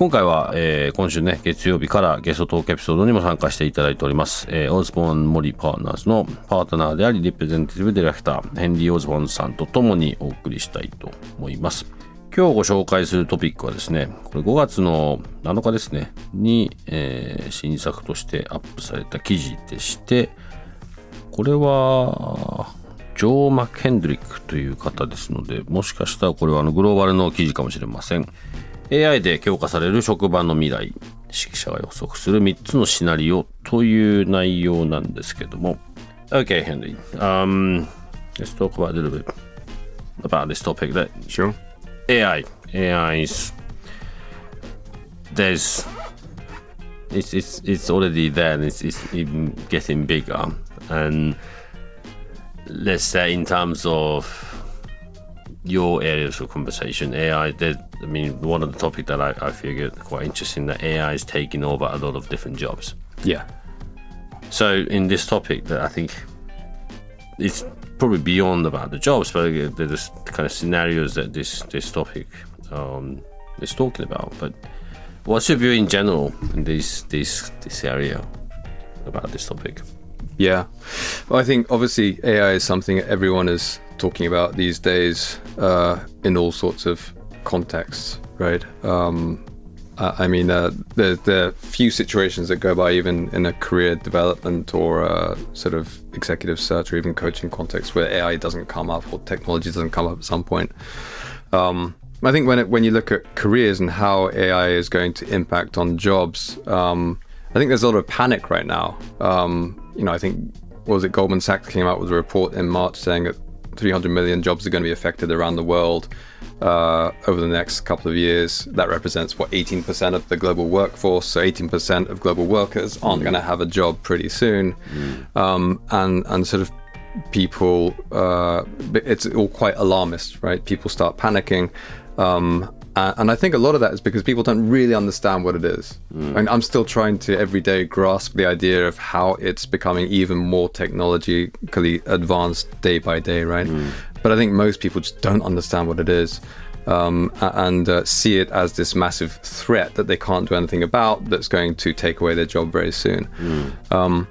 今回は、えー、今週ね、月曜日からゲストトークエピソードにも参加していただいております、えー、オズボーン・モリ・パーナーズのパートナーであり、リプレゼンティブディレクター、ヘンリー・オズボーンさんと共にお送りしたいと思います。今日ご紹介するトピックはですね、これ5月の7日ですね、に、えー、新作としてアップされた記事でして、これは、ジョー・マッケンドリックという方ですので、もしかしたらこれはあのグローバルの記事かもしれません。AI で強化される職場の未来、指揮者が予測する3つのシナリオという内容なんですけども。Okay, Henry. Um, let's talk about a little bit about this topic. That sure. AI. AI is there's it's it's it's already there and it's it's even getting bigger. And let's say in terms of your areas of conversation, AI. I mean, one of the topics that I, I feel quite interesting that AI is taking over a lot of different jobs. Yeah. So in this topic, that I think it's probably beyond about the jobs, but there's kind of scenarios that this this topic um, is talking about. But what's your view in general in this this this area about this topic? Yeah, well, I think obviously AI is something everyone is talking about these days uh, in all sorts of contexts, right? Um, I mean, uh, there, there, are few situations that go by, even in a career development or a sort of executive search or even coaching context, where AI doesn't come up or technology doesn't come up at some point. Um, I think when it, when you look at careers and how AI is going to impact on jobs, um, I think there's a lot of panic right now. Um, you know, I think was it Goldman Sachs came out with a report in March saying that 300 million jobs are going to be affected around the world uh, over the next couple of years. That represents what 18% of the global workforce. So 18% of global workers aren't mm. going to have a job pretty soon, mm. um, and and sort of people, uh, it's all quite alarmist, right? People start panicking. Um, uh, and I think a lot of that is because people don't really understand what it is. Mm. And I'm still trying to every day grasp the idea of how it's becoming even more technologically advanced day by day, right? Mm. But I think most people just don't understand what it is. Um, and uh, see it as this massive threat that they can't do anything about that's going to take away their job very soon. Mm. Um,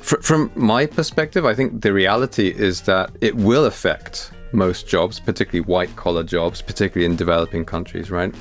f- from my perspective, I think the reality is that it will affect most jobs, particularly white collar jobs, particularly in developing countries, right?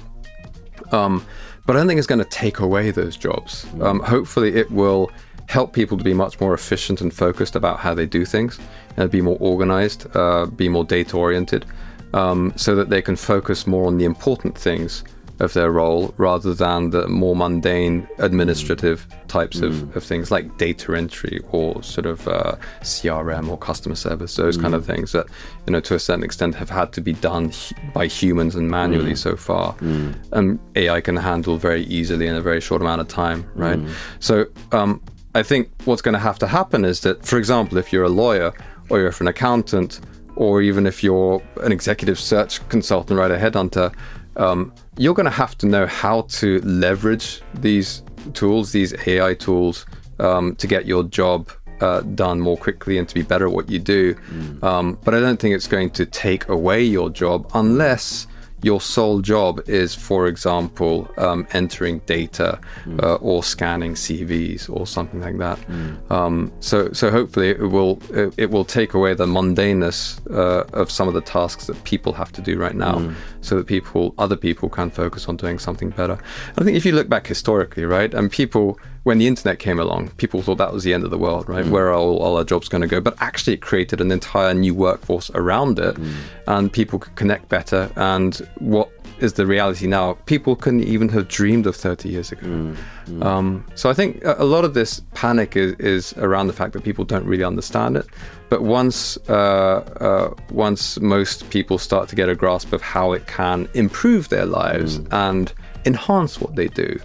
Um, but I don't think it's going to take away those jobs. Um, hopefully, it will help people to be much more efficient and focused about how they do things, and be more organized, uh, be more data oriented, um, so that they can focus more on the important things of their role rather than the more mundane administrative types mm. of, of things like data entry or sort of uh, CRM or customer service, those mm. kind of mm. things that, you know, to a certain extent have had to be done by humans and manually mm. so far. Mm. And AI can handle very easily in a very short amount of time, right? Mm. So um, I think what's going to have to happen is that, for example, if you're a lawyer or if you're an accountant, or even if you're an executive search consultant, right, a headhunter, um, you're going to have to know how to leverage these tools, these AI tools, um, to get your job uh, done more quickly and to be better at what you do. Mm. Um, but I don't think it's going to take away your job unless your sole job is, for example, um, entering data mm. uh, or scanning CVs or something like that. Mm. Um, so, so hopefully it will it, it will take away the mundaneness uh, of some of the tasks that people have to do right now, mm. so that people, other people, can focus on doing something better. I think if you look back historically, right, and people when the internet came along, people thought that was the end of the world, right? Where are all, all our jobs going to go? But actually, it created an entire new workforce around it, and people could connect better. And what is the reality now? People couldn't even have dreamed of 30 years ago. Um, so I think a, a lot of this panic is, is around the fact that people don't really understand it. But once uh, uh, once most people start to get a grasp of how it can improve their lives and enhance what they do,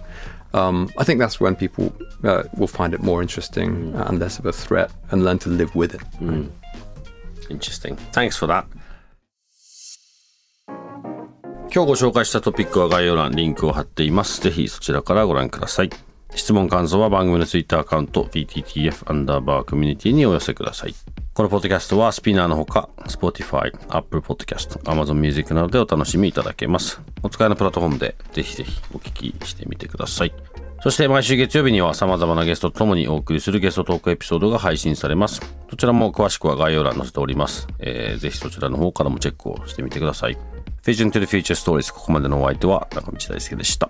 um, I think that's when people uh, will find it more interesting mm. and less of a threat and learn to live with it. Mm. Interesting. Thanks for that. 今日ご紹介したトピックは概要欄リンクを貼っています。ぜひそちらからご覧ください。質問感想は番組の Twitter アンダーバーコミュニティにお寄せください。このポッドキャストはスピナーのほか Spotify、Apple Podcast、Amazon Music などでお楽しみいただけます。お使いのプラットフォームでぜひぜひお聞きしてみてください。そして毎週月曜日には様々なゲストと共にお送りするゲストトークエピソードが配信されます。どちらも詳しくは概要欄に載せております。えーぜひそちらの方からもチェックをしてみてください。Vision to the Future Stories ここまでのお相手は中道大輔でした。